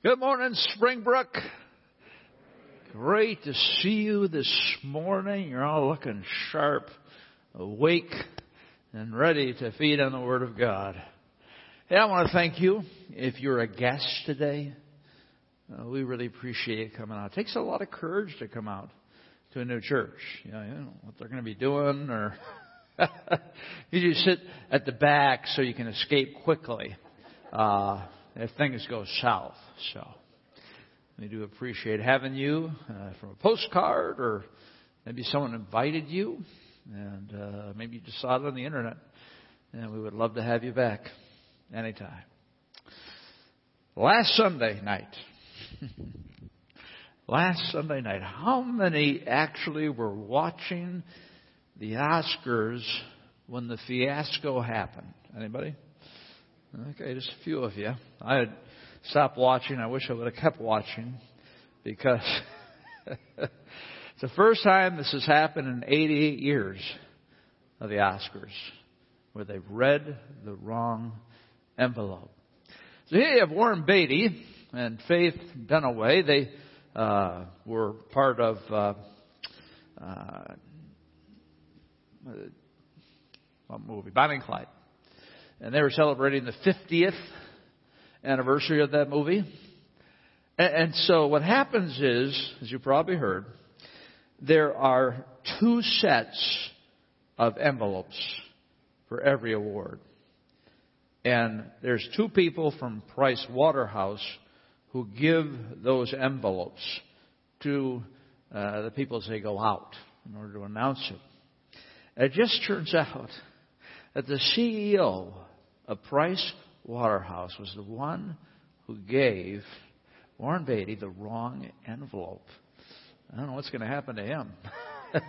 Good morning, Springbrook. Great to see you this morning. You're all looking sharp, awake, and ready to feed on the Word of God. Hey, I want to thank you. If you're a guest today, uh, we really appreciate you coming out. It takes a lot of courage to come out to a new church. You know, you know what they're going to be doing, or you just sit at the back so you can escape quickly. Uh, if things go south. So we do appreciate having you uh, from a postcard, or maybe someone invited you, and uh, maybe you just saw it on the internet. And we would love to have you back anytime. Last Sunday night. Last Sunday night. How many actually were watching the Oscars when the fiasco happened? Anybody? Okay, just a few of you. I had stopped watching. I wish I would have kept watching because it's the first time this has happened in 88 years of the Oscars where they've read the wrong envelope. So here you have Warren Beatty and Faye Dunaway. They uh, were part of uh, uh, what movie? Bonnie and Clyde and they were celebrating the 50th anniversary of that movie. And, and so what happens is, as you probably heard, there are two sets of envelopes for every award. And there's two people from Price Waterhouse who give those envelopes to uh, the people as they go out in order to announce it. It just turns out that the CEO of Price Waterhouse was the one who gave Warren Beatty the wrong envelope. I don't know what's going to happen to him.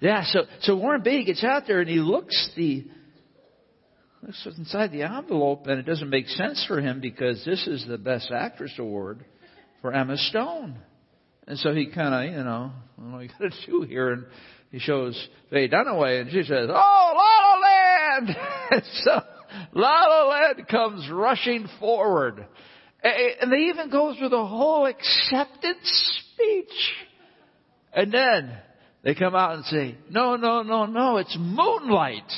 yeah, so so Warren Beatty gets out there and he looks the looks inside the envelope and it doesn't make sense for him because this is the Best Actress award for Emma Stone. And so he kind of, you know, what do I got to do here? And he shows Faye Dunaway and she says, "Oh, Land!" And so La La Land comes rushing forward, and they even go through the whole acceptance speech, and then they come out and say, "No, no, no, no! It's Moonlight."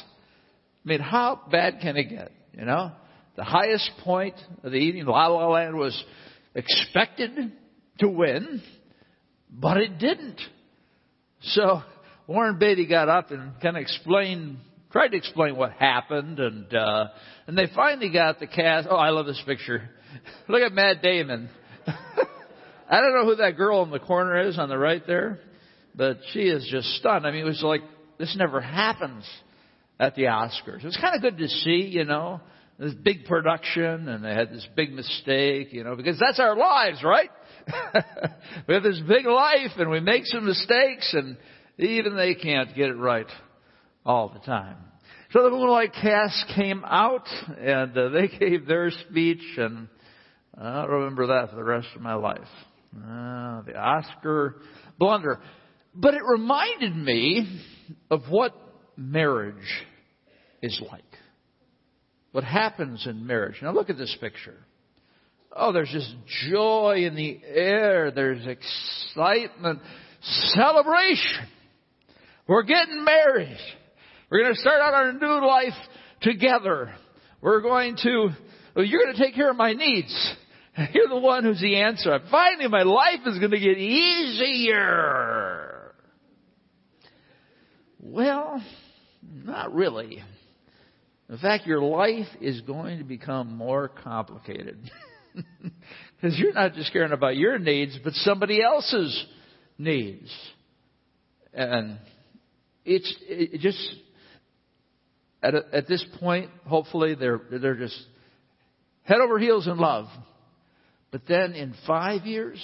I mean, how bad can it get? You know, the highest point of the evening, La La Land was expected to win, but it didn't. So Warren Beatty got up and kind of explained, tried to explain what happened, and uh, and they finally got the cast. Oh, I love this picture. Look at Matt Damon. I don't know who that girl in the corner is on the right there, but she is just stunned. I mean, it was like this never happens at the Oscars. It was kind of good to see, you know, this big production, and they had this big mistake, you know, because that's our lives, right? we have this big life, and we make some mistakes, and even they can't get it right all the time. So the Moonlight cast came out and uh, they gave their speech and I'll remember that for the rest of my life. Uh, the Oscar blunder. But it reminded me of what marriage is like. What happens in marriage. Now look at this picture. Oh, there's just joy in the air. There's excitement, celebration. We're getting married. We're going to start out our new life together. We're going to, well, you're going to take care of my needs. You're the one who's the answer. Finally, my life is going to get easier. Well, not really. In fact, your life is going to become more complicated. Because you're not just caring about your needs, but somebody else's needs. And it's it just at a, at this point, hopefully they're they're just head over heels in love. But then in five years,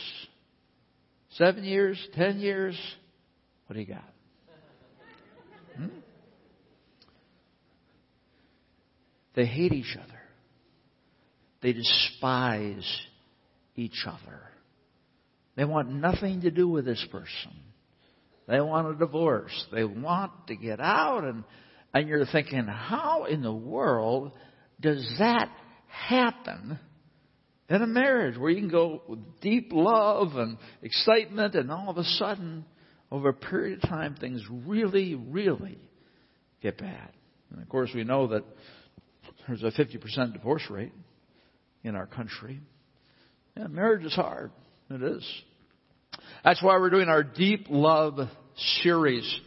seven years, ten years, what do you got? Hmm? They hate each other. They despise each other. They want nothing to do with this person. They want a divorce. They want to get out and and you're thinking, how in the world does that happen in a marriage where you can go with deep love and excitement, and all of a sudden, over a period of time, things really, really get bad. And of course, we know that there's a 50% divorce rate in our country. Yeah, marriage is hard. It is. That's why we're doing our Deep Love series.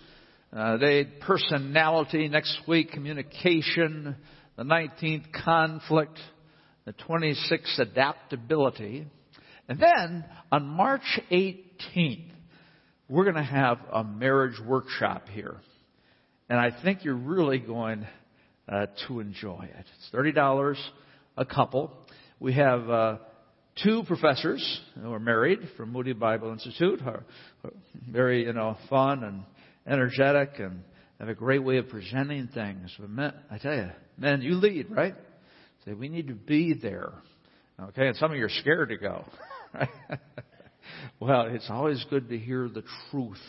Uh, they personality next week, communication, the 19th conflict, the 26th adaptability. And then on March 18th, we're going to have a marriage workshop here. And I think you're really going uh, to enjoy it. It's $30 a couple. We have uh, two professors who are married from Moody Bible Institute, are very, you know, fun and energetic and have a great way of presenting things. But men, I tell you, men, you lead, right? Say, we need to be there. Okay, and some of you are scared to go. Right? well, it's always good to hear the truth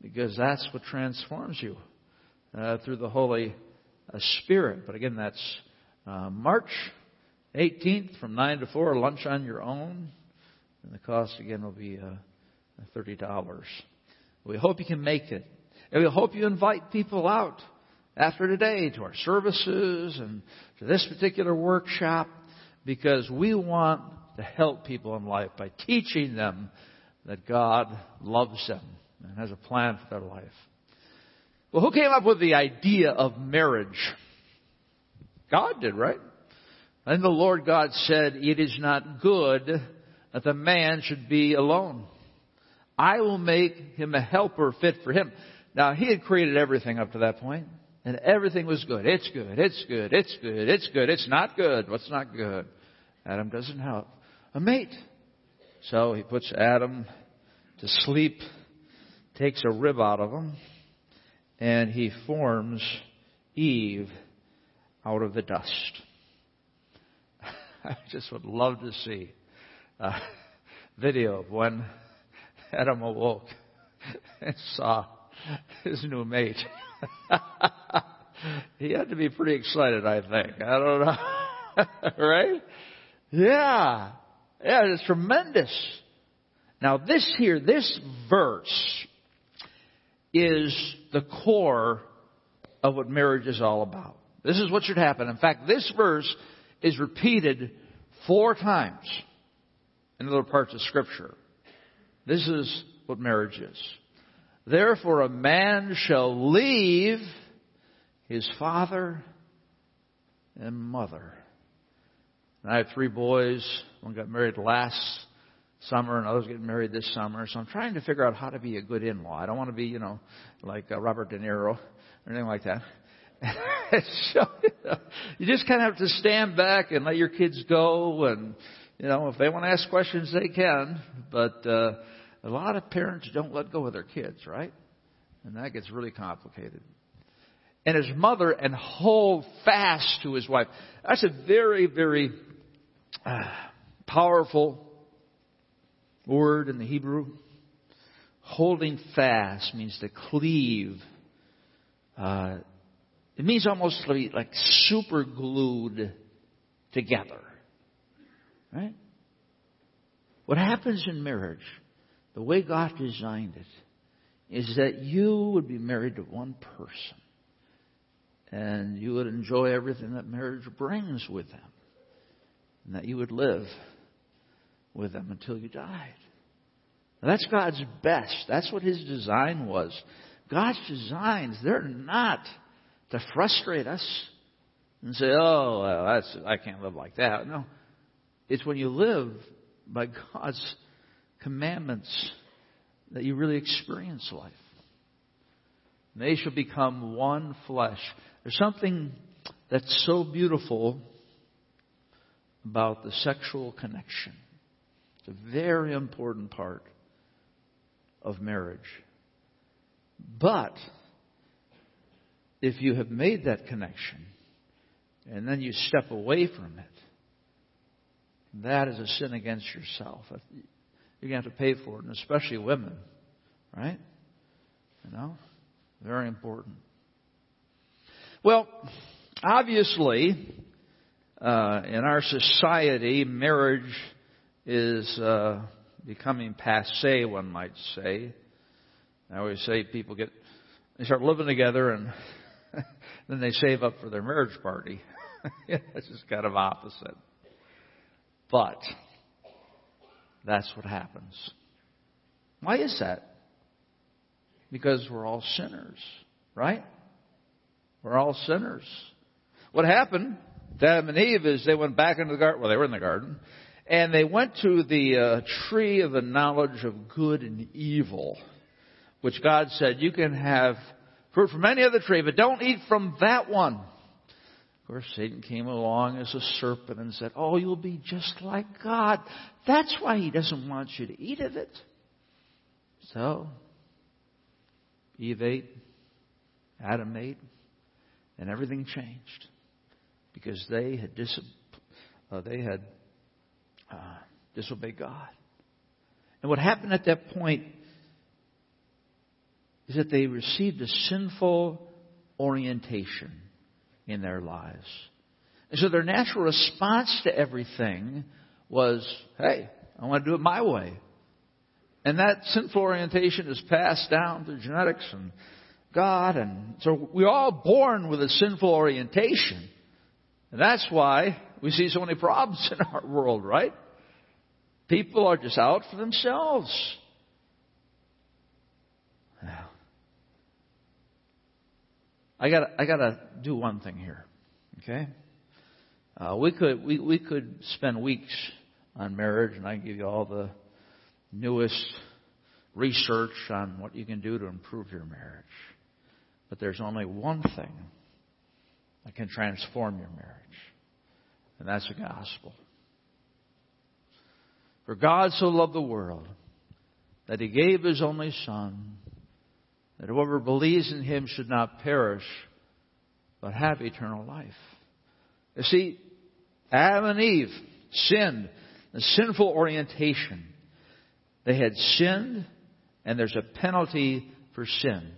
because that's what transforms you uh, through the Holy uh, Spirit. But again, that's uh, March 18th from 9 to 4, lunch on your own. And the cost again will be uh, $30. We hope you can make it. And we hope you invite people out after today to our services and to this particular workshop because we want to help people in life by teaching them that God loves them and has a plan for their life. Well, who came up with the idea of marriage? God did, right? And the Lord God said, It is not good that the man should be alone. I will make him a helper fit for him. Now, he had created everything up to that point, and everything was good. It's good, it's good, it's good, it's good, it's not good. What's not good? Adam doesn't have a mate. So he puts Adam to sleep, takes a rib out of him, and he forms Eve out of the dust. I just would love to see a video of when Adam awoke and saw his new mate. he had to be pretty excited, I think. I don't know. right? Yeah. Yeah, it's tremendous. Now this here, this verse is the core of what marriage is all about. This is what should happen. In fact, this verse is repeated four times in other parts of Scripture. This is what marriage is. Therefore, a man shall leave his father and mother. And I have three boys. One got married last summer, and others getting married this summer. So I'm trying to figure out how to be a good in-law. I don't want to be, you know, like uh, Robert De Niro or anything like that. so, you, know, you just kind of have to stand back and let your kids go, and you know, if they want to ask questions, they can. But uh, a lot of parents don't let go of their kids, right? And that gets really complicated. And his mother and hold fast to his wife. That's a very, very uh, powerful word in the Hebrew. Holding fast means to cleave. Uh, it means almost be like super glued together. Right? What happens in marriage, the way God designed it, is that you would be married to one person. And you would enjoy everything that marriage brings with them. And that you would live with them until you died. Now, that's God's best. That's what His design was. God's designs, they're not to frustrate us and say, oh, well, that's, I can't live like that. No. It's when you live by God's commandments that you really experience life. They shall become one flesh. There's something that's so beautiful about the sexual connection. It's a very important part of marriage. But if you have made that connection and then you step away from it, that is a sin against yourself. You're going to have to pay for it, and especially women, right? You know, very important. Well, obviously, uh, in our society, marriage is uh, becoming passe, one might say. I always say people get they start living together and then they save up for their marriage party. it's just kind of opposite. But that's what happens. Why is that? Because we're all sinners, right? We're all sinners. What happened to Adam and Eve is they went back into the garden. Well, they were in the garden. And they went to the uh, tree of the knowledge of good and evil, which God said, you can have fruit from any other tree, but don't eat from that one. Of course, Satan came along as a serpent and said, Oh, you'll be just like God. That's why he doesn't want you to eat of it. So, Eve ate, Adam ate, and everything changed because they had uh, they had uh, disobeyed God. And what happened at that point is that they received a sinful orientation in their lives. And so their natural response to everything was, hey, I want to do it my way. And that sinful orientation is passed down through genetics and God. And so we're all born with a sinful orientation. And that's why we see so many problems in our world, right? People are just out for themselves. I got I got to do one thing here, okay? Uh, we could we we could spend weeks on marriage, and I can give you all the newest research on what you can do to improve your marriage. But there's only one thing that can transform your marriage, and that's the gospel. For God so loved the world that he gave his only Son that whoever believes in him should not perish, but have eternal life. You see, Adam and Eve sinned, the sinful orientation. They had sinned, and there's a penalty for sin.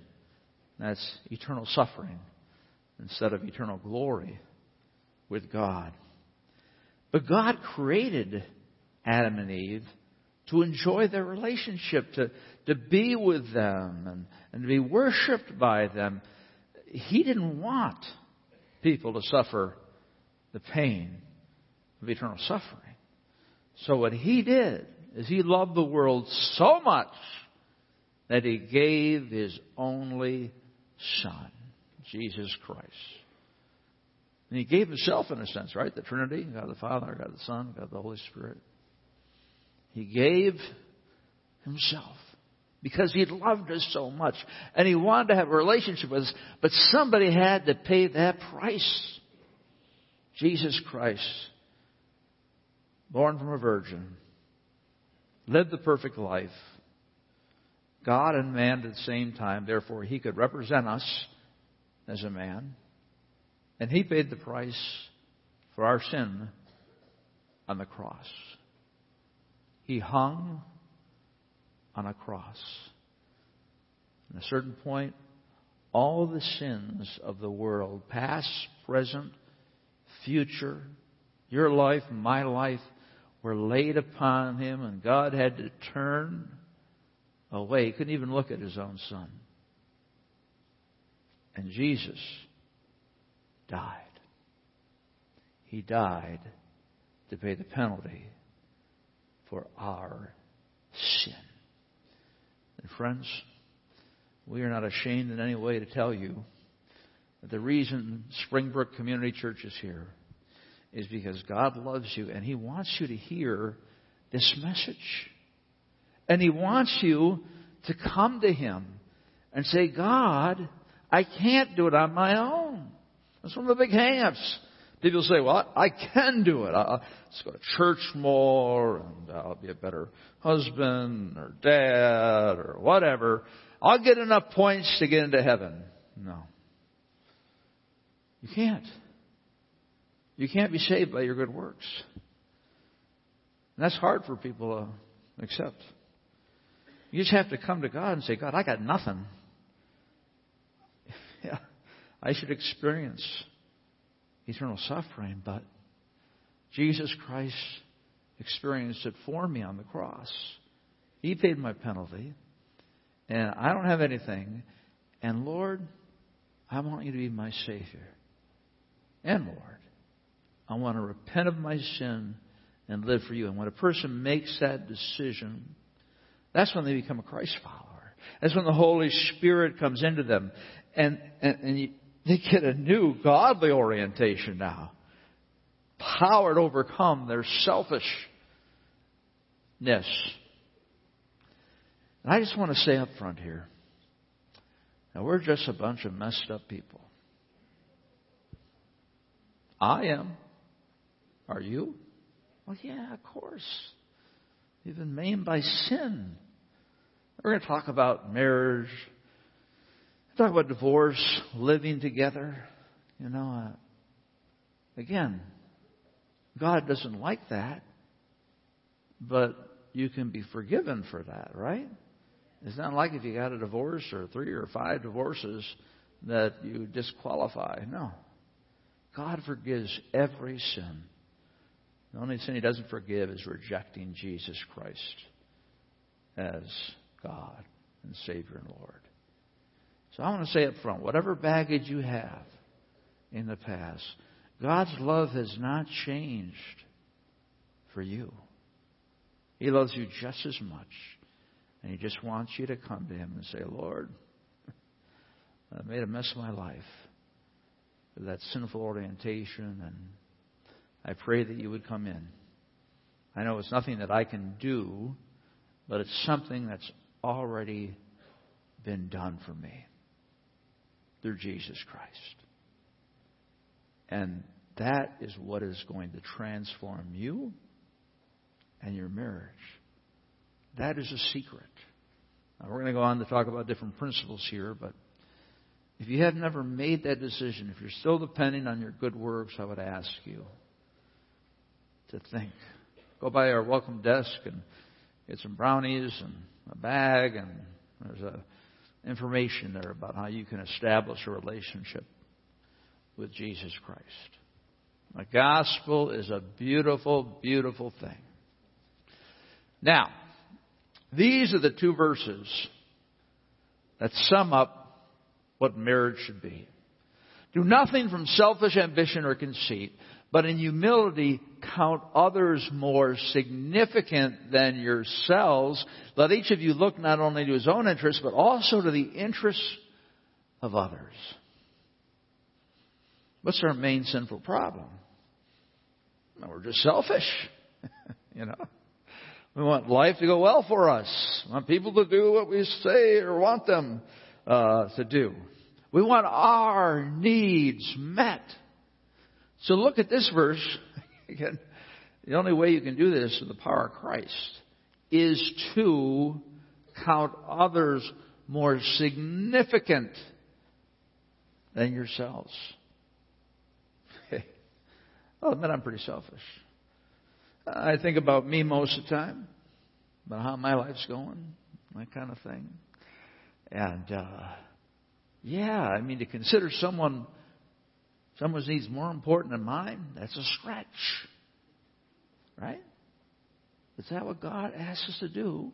That's eternal suffering instead of eternal glory with God. But God created Adam and Eve to enjoy their relationship, to, to be with them and, and to be worshiped by them. He didn't want people to suffer the pain of eternal suffering. So what he did is he loved the world so much that he gave his only son, Jesus Christ. And he gave himself in a sense, right? The Trinity, God the Father, God the Son, God the Holy Spirit. He gave himself because he loved us so much and he wanted to have a relationship with us, but somebody had to pay that price. Jesus Christ, born from a virgin, lived the perfect life, God and man at the same time, therefore he could represent us as a man, and he paid the price for our sin on the cross. He hung on a cross. At a certain point, all the sins of the world, past, present, future, your life, my life, were laid upon him, and God had to turn away. He couldn't even look at his own son. And Jesus died. He died to pay the penalty for our sin. Friends, we are not ashamed in any way to tell you that the reason Springbrook Community Church is here is because God loves you and He wants you to hear this message. And He wants you to come to Him and say, God, I can't do it on my own. That's one of the big hangups. People say, well, I can do it. I'll go to church more and I'll be a better husband or dad or whatever. I'll get enough points to get into heaven. No. You can't. You can't be saved by your good works. And that's hard for people to accept. You just have to come to God and say, God, I got nothing. Yeah, I should experience eternal suffering, but Jesus Christ experienced it for me on the cross. He paid my penalty, and I don't have anything. And Lord, I want you to be my Savior. And Lord, I want to repent of my sin and live for you. And when a person makes that decision, that's when they become a Christ follower. That's when the Holy Spirit comes into them. And, and, and you, they get a new godly orientation now. Power to overcome their selfishness. And I just want to say up front here, now we're just a bunch of messed up people. I am. Are you? Well, yeah, of course. You've been maimed by sin. We're going to talk about marriage, talk about divorce, living together. You know, uh, again, God doesn't like that, but you can be forgiven for that, right? It's not like if you got a divorce or three or five divorces that you disqualify. No. God forgives every sin. The only sin He doesn't forgive is rejecting Jesus Christ as God and Savior and Lord. So I want to say up front whatever baggage you have in the past, God's love has not changed for you. He loves you just as much. And He just wants you to come to Him and say, Lord, I made a mess of my life with that sinful orientation, and I pray that you would come in. I know it's nothing that I can do, but it's something that's already been done for me through Jesus Christ. And that is what is going to transform you and your marriage. That is a secret. Now, we're going to go on to talk about different principles here, but if you have never made that decision, if you're still depending on your good works, I would ask you to think. Go by our welcome desk and get some brownies and a bag, and there's a information there about how you can establish a relationship with Jesus Christ. The gospel is a beautiful, beautiful thing. Now, these are the two verses that sum up what marriage should be. Do nothing from selfish ambition or conceit, but in humility count others more significant than yourselves. Let each of you look not only to his own interests, but also to the interests of others. What's our main sinful problem? Well, we're just selfish. you know. We want life to go well for us. We want people to do what we say or want them uh, to do. We want our needs met. So look at this verse. Again, the only way you can do this in the power of Christ is to count others more significant than yourselves. I'll admit I'm pretty selfish. I think about me most of the time, about how my life's going, that kind of thing. And uh, yeah, I mean to consider someone someone's needs more important than mine, that's a stretch. Right? Is that what God asks us to do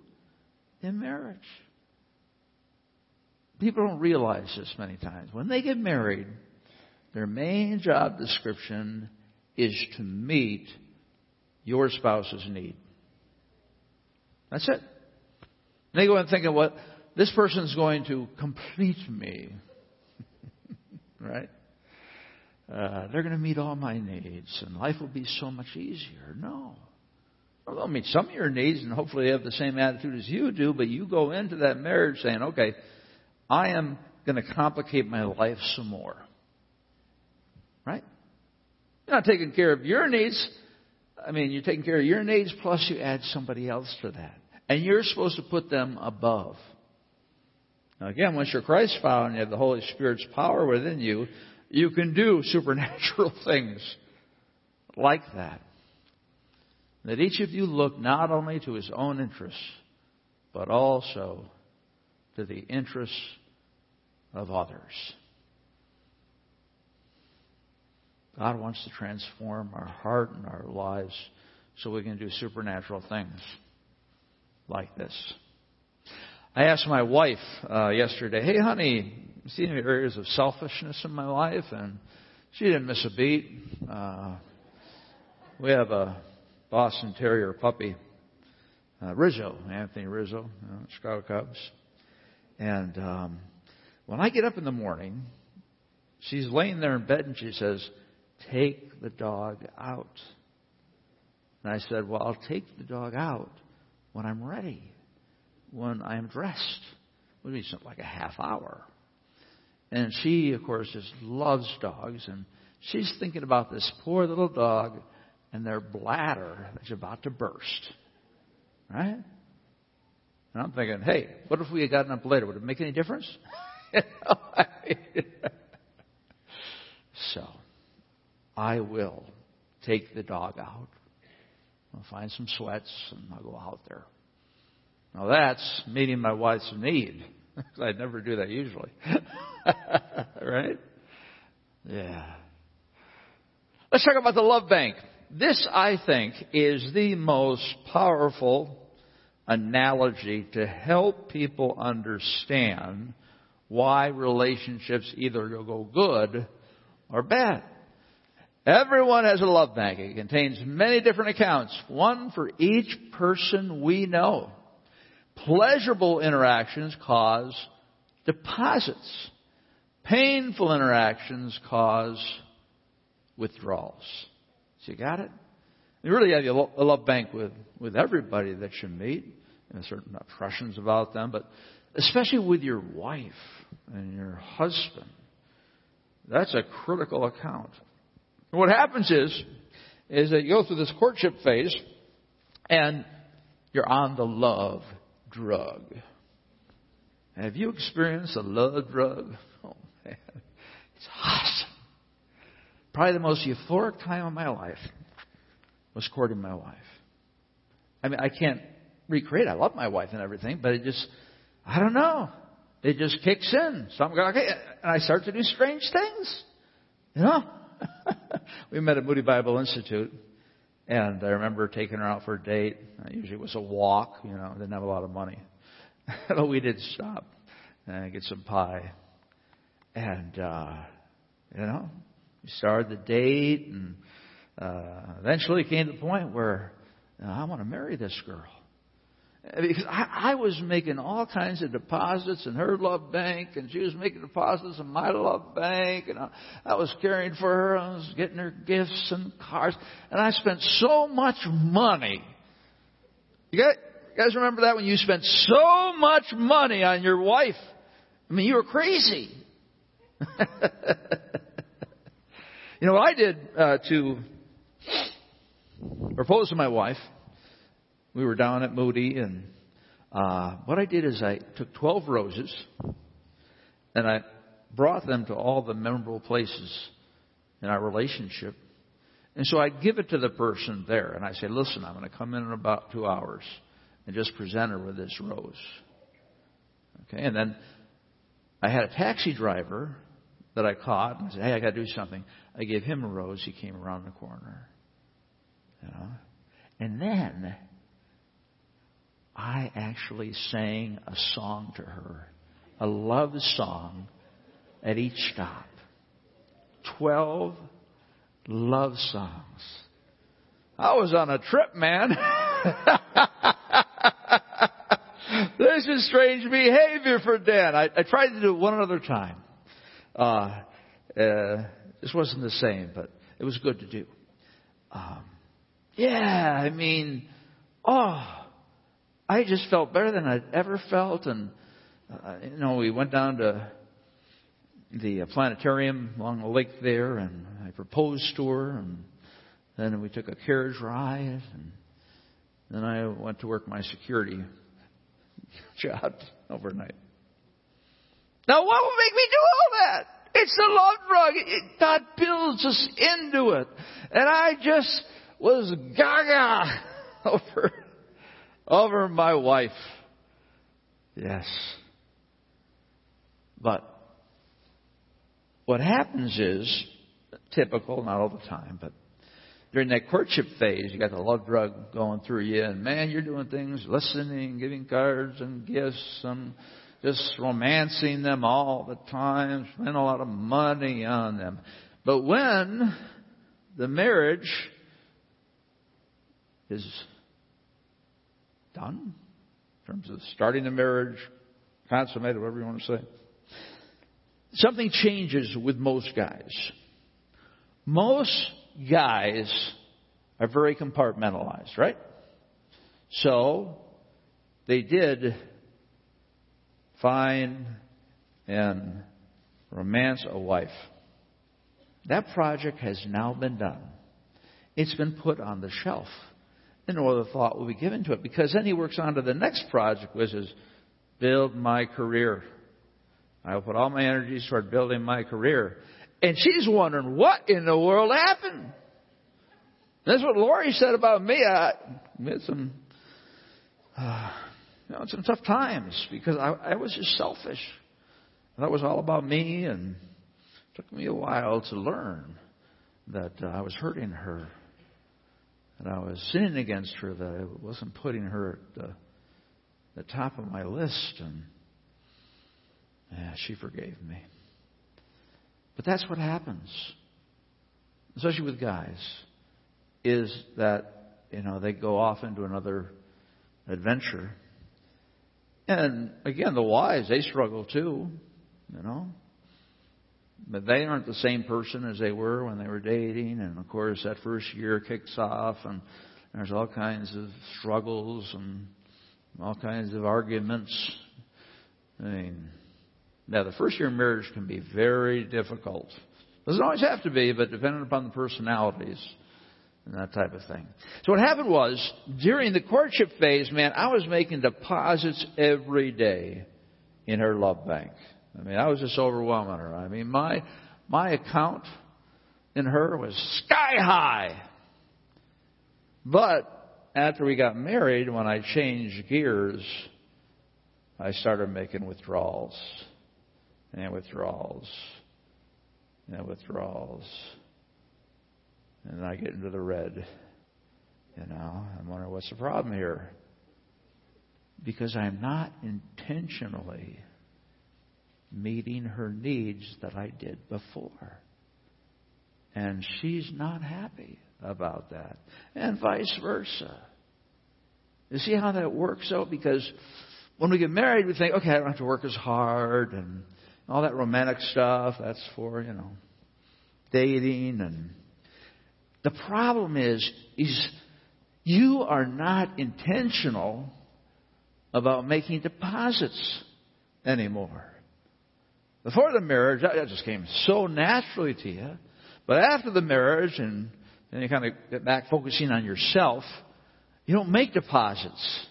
in marriage? People don't realize this many times. When they get married, their main job description is to meet your spouse's need. That's it. And they go and think of what this person's going to complete me. right? Uh, they're going to meet all my needs and life will be so much easier. No. They'll meet some of your needs and hopefully they have the same attitude as you do, but you go into that marriage saying, okay, I am going to complicate my life some more. Right? You're not taking care of your needs. I mean, you're taking care of your needs, plus you add somebody else to that. And you're supposed to put them above. Now, again, once you're Christ follower and you have the Holy Spirit's power within you, you can do supernatural things like that. That each of you look not only to his own interests, but also to the interests of others. God wants to transform our heart and our lives so we can do supernatural things like this. I asked my wife uh, yesterday, "Hey, honey, see any areas of selfishness in my life?" And she didn't miss a beat. Uh, we have a Boston Terrier puppy, uh, Rizzo, Anthony Rizzo, you know, Chicago Cubs. And um, when I get up in the morning, she's laying there in bed and she says, "Take the dog out." And I said, "Well, I'll take the dog out when I'm ready, when I'm dressed." It would be something like a half hour. And she, of course, just loves dogs, and she's thinking about this poor little dog and their bladder that's about to burst. Right? And I'm thinking, hey, what if we had gotten up later? Would it make any difference? so, I will take the dog out. I'll find some sweats and I'll go out there. Now that's meeting my wife's need. I'd never do that usually. right? Yeah. Let's talk about the love bank. This, I think, is the most powerful analogy to help people understand why relationships either go good or bad. Everyone has a love bank. It contains many different accounts, one for each person we know. Pleasurable interactions cause deposits. Painful interactions cause withdrawals. So you got it? You really have a love bank with, with everybody that you meet. And certain impressions about them, but especially with your wife and your husband. That's a critical account. What happens is, is that you go through this courtship phase and you're on the love drug. Have you experienced a love drug? Oh man, it's awesome. Probably the most euphoric time of my life was courting my wife. I mean, I can't recreate. I love my wife and everything, but it just, I don't know. It just kicks in. Something, okay, and I start to do strange things. You know? we met at Moody Bible Institute, and I remember taking her out for a date. Usually it was a walk, you know, didn't have a lot of money. but we did stop and get some pie. And, uh, you know, we started the date, and uh, eventually came to the point where you know, I want to marry this girl. Because I, I was making all kinds of deposits in her love bank, and she was making deposits in my love bank, and I, I was caring for her, I was getting her gifts and cars, and I spent so much money. You guys, you guys remember that when you spent so much money on your wife? I mean, you were crazy. you know what I did uh, to propose to my wife? We were down at Moody, and uh, what I did is I took 12 roses and I brought them to all the memorable places in our relationship. And so I give it to the person there, and I say, "Listen, I'm going to come in in about two hours and just present her with this rose." Okay, and then I had a taxi driver that I caught and said, "Hey, I got to do something." I gave him a rose. He came around the corner. You know, and then I actually sang a song to her, a love song at each stop. Twelve love songs. I was on a trip, man. this is strange behavior for Dan. I, I, tried to do it one other time. Uh, uh, this wasn't the same, but it was good to do. Um, yeah, I mean, oh, I just felt better than I'd ever felt. And, uh, you know, we went down to the planetarium along the lake there, and I proposed to her, and then we took a carriage ride, and then I went to work my security job overnight. Now, what would make me do all that? It's the love drug. It, God builds us into it. And I just was gaga over over my wife. Yes. But what happens is typical, not all the time, but during that courtship phase, you got the love drug going through you, and man, you're doing things, listening, giving cards and gifts, and just romancing them all the time, spending a lot of money on them. But when the marriage is done, in terms of starting the marriage, consummated, whatever you want to say, something changes with most guys. Most guys are very compartmentalized, right? So they did find and romance a wife. That project has now been done. It's been put on the shelf. And no other thought will be given to it because then he works on to the next project, which is build my career. I will put all my energies toward building my career. And she's wondering, what in the world happened? That's what Lori said about me. I had some, uh, you know, some tough times because I, I was just selfish. That was all about me, and it took me a while to learn that uh, I was hurting her, that I was sinning against her, that I wasn't putting her at the, the top of my list, and yeah, she forgave me. But that's what happens, especially with guys, is that, you know, they go off into another adventure. And again, the wives, they struggle too, you know. But they aren't the same person as they were when they were dating. And of course, that first year kicks off, and there's all kinds of struggles and all kinds of arguments. I mean, now, the first year of marriage can be very difficult. Doesn't always have to be, but depending upon the personalities and that type of thing. So what happened was, during the courtship phase, man, I was making deposits every day in her love bank. I mean, I was just overwhelming her. I mean, my, my account in her was sky high. But after we got married, when I changed gears, I started making withdrawals and withdrawals and withdrawals. And I get into the red. You know, I'm wondering what's the problem here? Because I'm not intentionally meeting her needs that I did before. And she's not happy about that. And vice versa. You see how that works out? Because when we get married, we think, okay, I don't have to work as hard and all that romantic stuff, that's for, you know, dating and the problem is, is you are not intentional about making deposits anymore. Before the marriage, that just came so naturally to you. But after the marriage, and then you kind of get back focusing on yourself, you don't make deposits.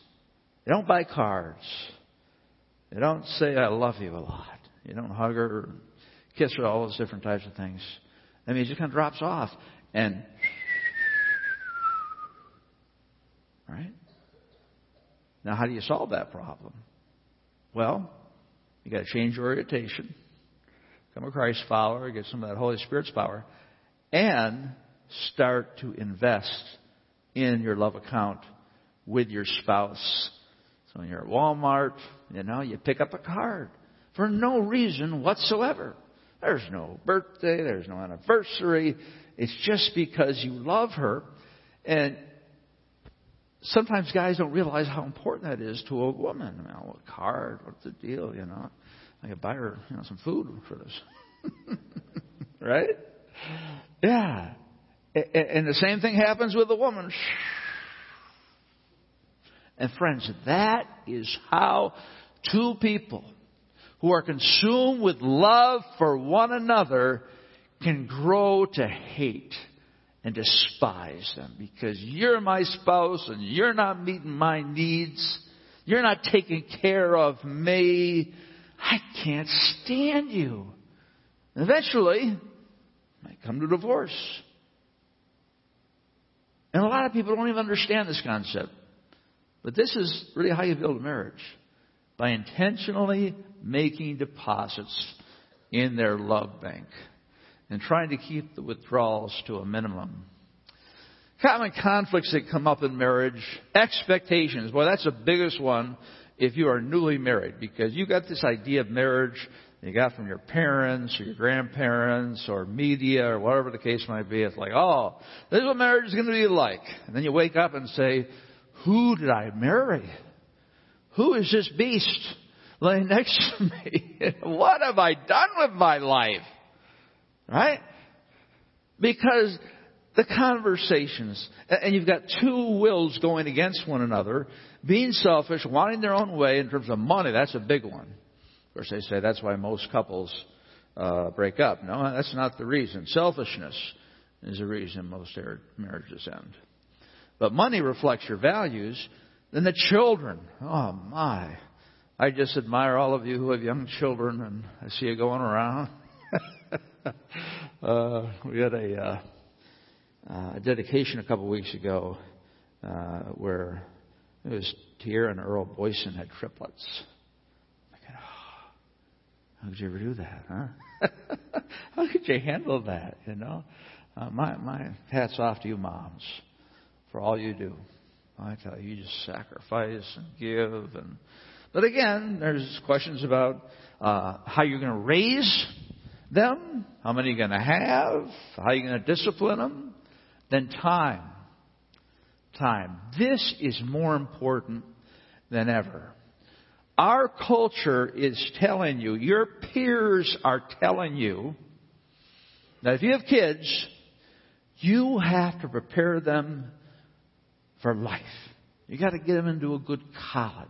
You don't buy cards. You don't say, I love you a lot. You don't hug her, kiss her, all those different types of things. I mean, it just kind of drops off. And, right? Now, how do you solve that problem? Well, you got to change your orientation, become a Christ follower, get some of that Holy Spirit's power, and start to invest in your love account with your spouse. So when you're at Walmart, you know, you pick up a card for no reason whatsoever. There's no birthday, there's no anniversary. It's just because you love her. And sometimes guys don't realize how important that is to a woman. I mean, a card, what's the deal, you know? I could buy her, you know, some food for this. right? Yeah. And the same thing happens with a woman. And friends, that is how two people who are consumed with love for one another can grow to hate and despise them because you're my spouse and you're not meeting my needs. You're not taking care of me. I can't stand you. Eventually, might come to divorce. And a lot of people don't even understand this concept. But this is really how you build a marriage by intentionally making deposits in their love bank. and trying to keep the withdrawals to a minimum. Common conflicts that come up in marriage, expectations. Well, that's the biggest one if you are newly married because you got this idea of marriage you got from your parents or your grandparents or media or whatever the case might be. It's like, oh, this is what marriage is going to be like. And then you wake up and say, who did I marry? Who is this beast laying next to me? what have I done with my life? Right? Because the conversations, and you've got two wills going against one another, being selfish, wanting their own way in terms of money, that's a big one. Of course, they say that's why most couples uh, break up. No, that's not the reason. Selfishness is the reason most marriages end. But money reflects your values. Then the children. Oh my. I just admire all of you who have young children and I see you going around. uh, we had a, uh, uh, dedication a couple of weeks ago uh, where it was Tier and Earl Boyson had triplets. I oh, how could you ever do that, huh? how could you handle that, you know? Uh, my, my hats off to you moms for all you do. I tell you, you just sacrifice and give and but again, there's questions about uh, how you're going to raise them, how many you're going to have, how you're going to discipline them, then time. Time. This is more important than ever. Our culture is telling you, your peers are telling you, that if you have kids, you have to prepare them for life. You got to get them into a good college.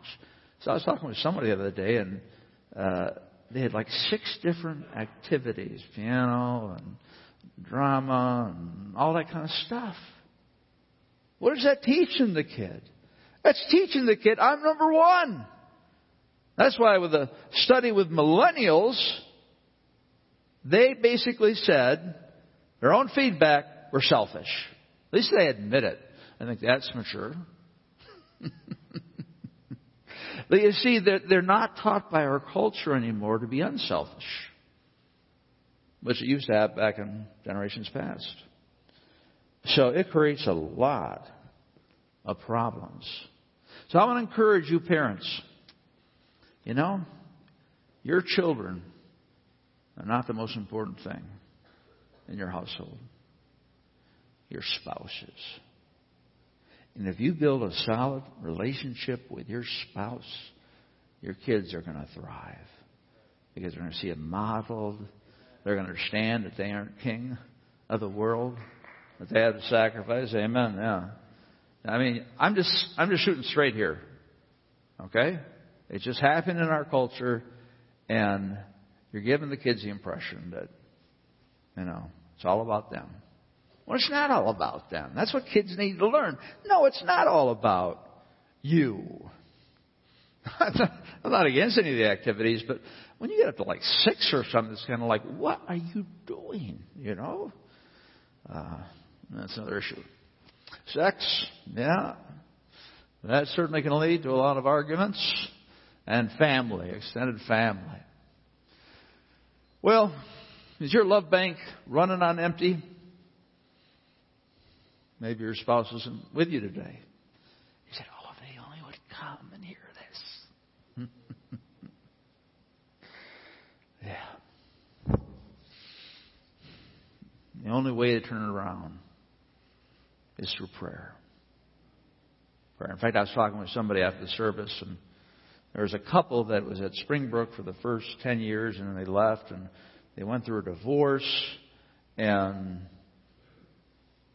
So I was talking with somebody the other day, and uh, they had like six different activities: piano and drama and all that kind of stuff. What is that teaching the kid? That's teaching the kid I'm number one. That's why with a study with millennials, they basically said their own feedback were selfish. At least they admit it. I think that's mature. but you see, they're, they're not taught by our culture anymore to be unselfish, which it used to have back in generations past. So it creates a lot of problems. So I want to encourage you parents. You know, your children are not the most important thing in your household. Your spouses. And if you build a solid relationship with your spouse, your kids are going to thrive. Because they're going to see it modeled. They're going to understand that they aren't king of the world, that they have to sacrifice. Amen. Yeah. I mean, I'm just I'm just shooting straight here. Okay? It just happened in our culture and you're giving the kids the impression that, you know, it's all about them. Well, it's not all about them. That's what kids need to learn. No, it's not all about you. I'm not against any of the activities, but when you get up to like six or something, it's kind of like, what are you doing? You know? Uh, that's another issue. Sex, yeah. That certainly can lead to a lot of arguments. And family, extended family. Well, is your love bank running on empty? Maybe your spouse isn't with you today. He said, Oh, if they only would come and hear this. yeah. The only way to turn it around is through prayer. Prayer. In fact, I was talking with somebody after the service, and there was a couple that was at Springbrook for the first 10 years, and then they left, and they went through a divorce, and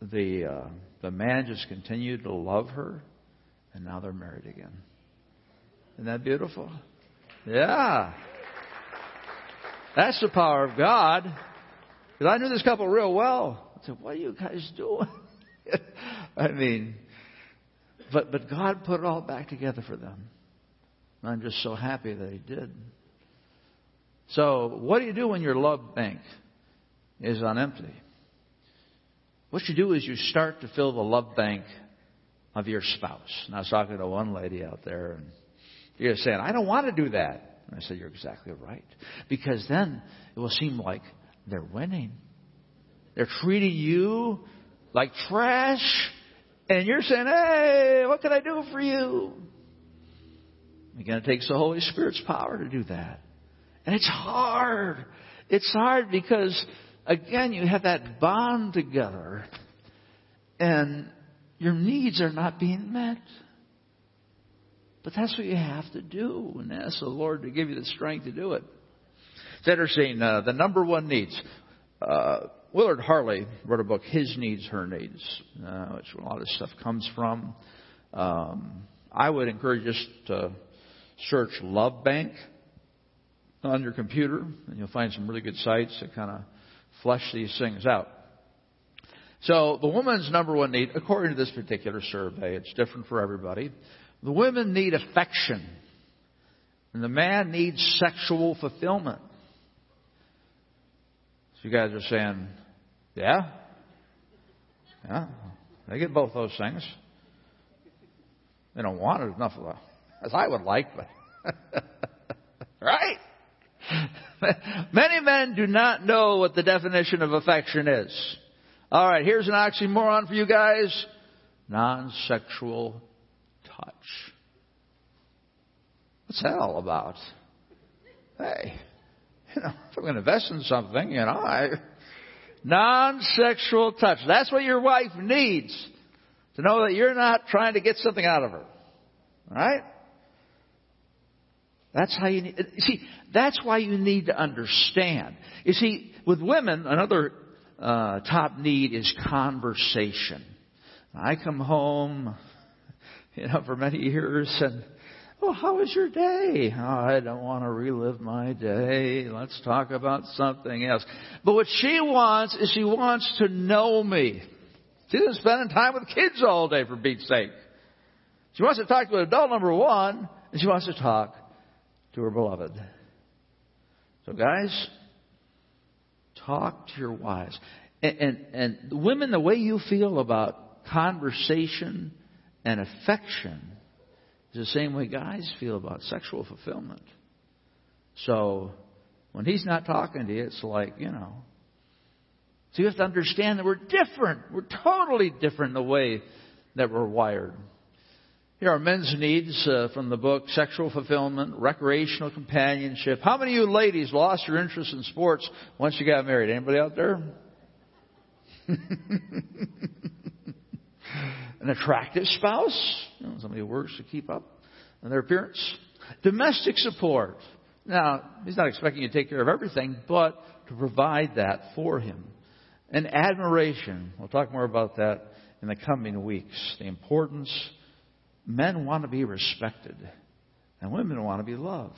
the uh, the man just continued to love her, and now they're married again. Isn't that beautiful? Yeah. That's the power of God. Because I knew this couple real well. I said, "What are you guys doing?" I mean, but but God put it all back together for them. And I'm just so happy that He did. So, what do you do when your love bank is on empty? What you do is you start to fill the love bank of your spouse. And I was talking to one lady out there, and she was saying, I don't want to do that. And I said, You're exactly right. Because then it will seem like they're winning. they're treating you like trash, and you're saying, hey, what can I do for you? Again, it takes the Holy Spirit's power to do that. And it's hard. It's hard because, again, you have that bond together and your needs are not being met. But that's what you have to do and ask the Lord to give you the strength to do it. It's interesting, uh, the number one needs. Uh, Willard Harley wrote a book, His Needs, Her Needs, uh, which a lot of stuff comes from. Um, I would encourage you just to search Love Bank on your computer, and you'll find some really good sites that kind of flesh these things out. So the woman's number one need, according to this particular survey, it's different for everybody. The women need affection, and the man needs sexual fulfillment. So you guys are saying, yeah, yeah, they get both those things. They don't want it enough of as I would like, but right? Many men do not know what the definition of affection is. All right, here's an oxymoron for you guys non-sexual touch. What's that all about? Hey, you know, if I'm going to invest in something, you know, I, non-sexual touch. That's what your wife needs to know that you're not trying to get something out of her. Right? That's how you need, see, that's why you need to understand. You see, with women, another uh, top need is conversation. I come home, you know, for many years and, oh, how was your day? Oh, I don't want to relive my day. Let's talk about something else. But what she wants is she wants to know me. She isn't spending time with kids all day for Pete's sake. She wants to talk to adult number one, and she wants to talk to her beloved. So, guys, talk to your wives. And, and, and women, the way you feel about conversation and affection is the same way guys feel about sexual fulfillment. So, when he's not talking to you, it's like, you know. So you have to understand that we're different. We're totally different in the way that we're wired. Here are men's needs uh, from the book Sexual Fulfillment, Recreational Companionship. How many of you ladies lost your interest in sports once you got married? Anybody out there? An attractive spouse, you know, somebody who works to keep up on their appearance. Domestic support. Now, he's not expecting you to take care of everything, but to provide that for him. And admiration. We'll talk more about that in the coming weeks. The importance men want to be respected and women want to be loved.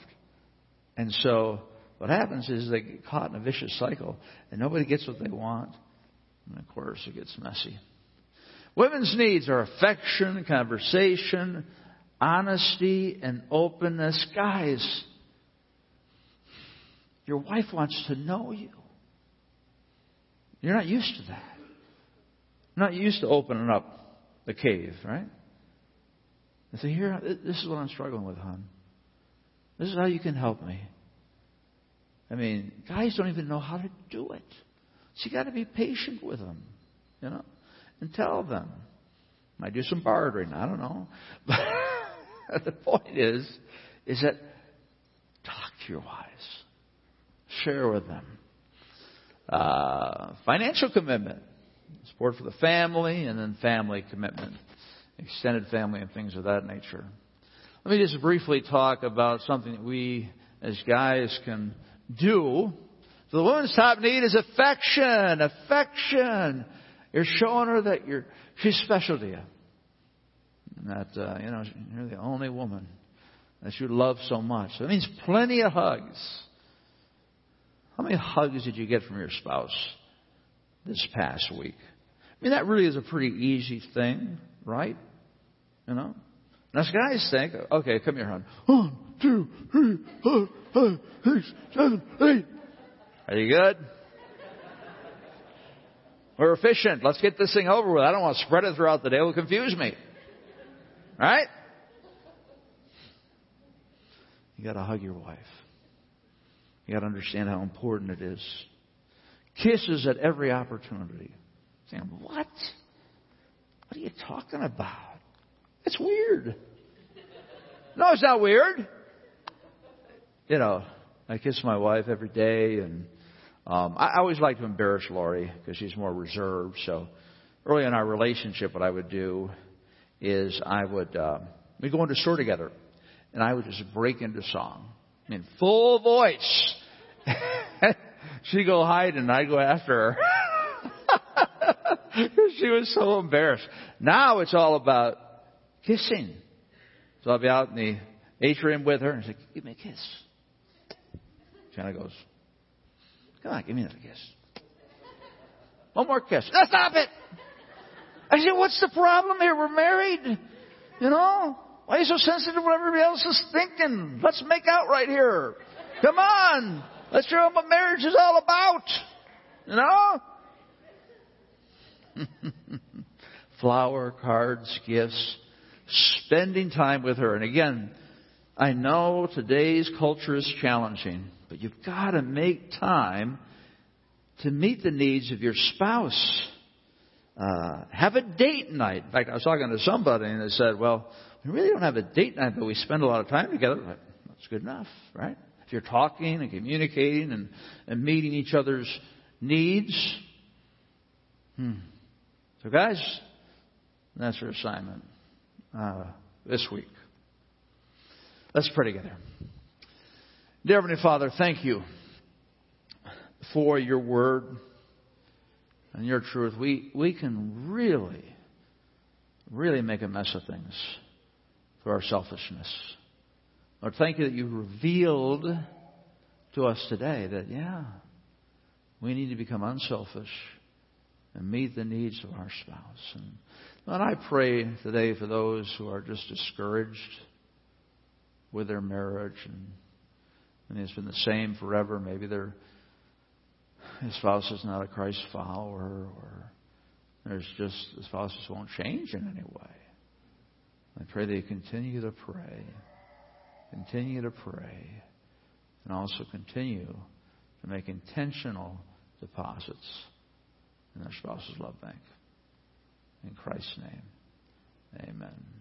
And so what happens is they get caught in a vicious cycle and nobody gets what they want. And of course it gets messy. Women's needs are affection, conversation, honesty, and openness. Guys, your wife wants to know you. You're not used to that. You're not used to opening up the cave, right? And say, here, this is what I'm struggling with, hon. This is how you can help me. I mean, guys don't even know how to do it. So you got to be patient with them, you know, and tell them. Might do some bartering, I don't know. But the point is, is that talk to your wives. Share with them. Uh, financial commitment. Support for the family and then family commitment extended family and things of that nature. Let me just briefly talk about something that we as guys can do. The woman's top need is affection. Affection. You're showing her that you're she's special to you. And that uh, you know you're the only woman that you love so much. It means plenty of hugs. How many hugs did you get from your spouse this past week? I mean, that really is a pretty easy thing, right? You know? Now, guys think, okay, come here, hon. One, two, three, four, five, six, seven, eight. Are you good? We're efficient. Let's get this thing over with. I don't want to spread it throughout the day. It will confuse me. Right? You got to hug your wife. You got to understand how important it is. kisses at every opportunity. Saying, what? What are you talking about? It's weird. No, it's not weird. You know, I kiss my wife every day, and um, I, I always like to embarrass Lori because she's more reserved. So early in our relationship, what I would do is I would uh, we go into the store together, and I would just break into song, in full voice. She'd go hide, and I'd go after her. she was so embarrassed. Now it's all about kissing. So I'll be out in the atrium with her and say, give me a kiss. She kind of goes, come on, give me another kiss. One more kiss. Stop it! I said, what's the problem here? We're married. You know? Why are you so sensitive to what everybody else is thinking? Let's make out right here. Come on. Let's show what marriage is all about. You know? Flower, cards, gifts, spending time with her. And again, I know today's culture is challenging, but you've got to make time to meet the needs of your spouse. Uh, have a date night. In fact, I was talking to somebody and they said, well, we really don't have a date night, but we spend a lot of time together. That's good enough, right? If you're talking and communicating and, and meeting each other's needs. Hmm. So guys, that's your assignment uh, this week. Let's pray together. Dear Heavenly Father, thank you for your word and your truth. We, we can really, really make a mess of things through our selfishness. Lord, thank you that you revealed to us today that, yeah, we need to become unselfish and meet the needs of our spouse. And Lord, I pray today for those who are just discouraged with their marriage and, and it's been the same forever. Maybe their spouse is not a Christ follower or there's just the spouses won't change in any way. I pray that you continue to pray, continue to pray, and also continue to make intentional deposits in their spouse's love bank. In Christ's name, amen.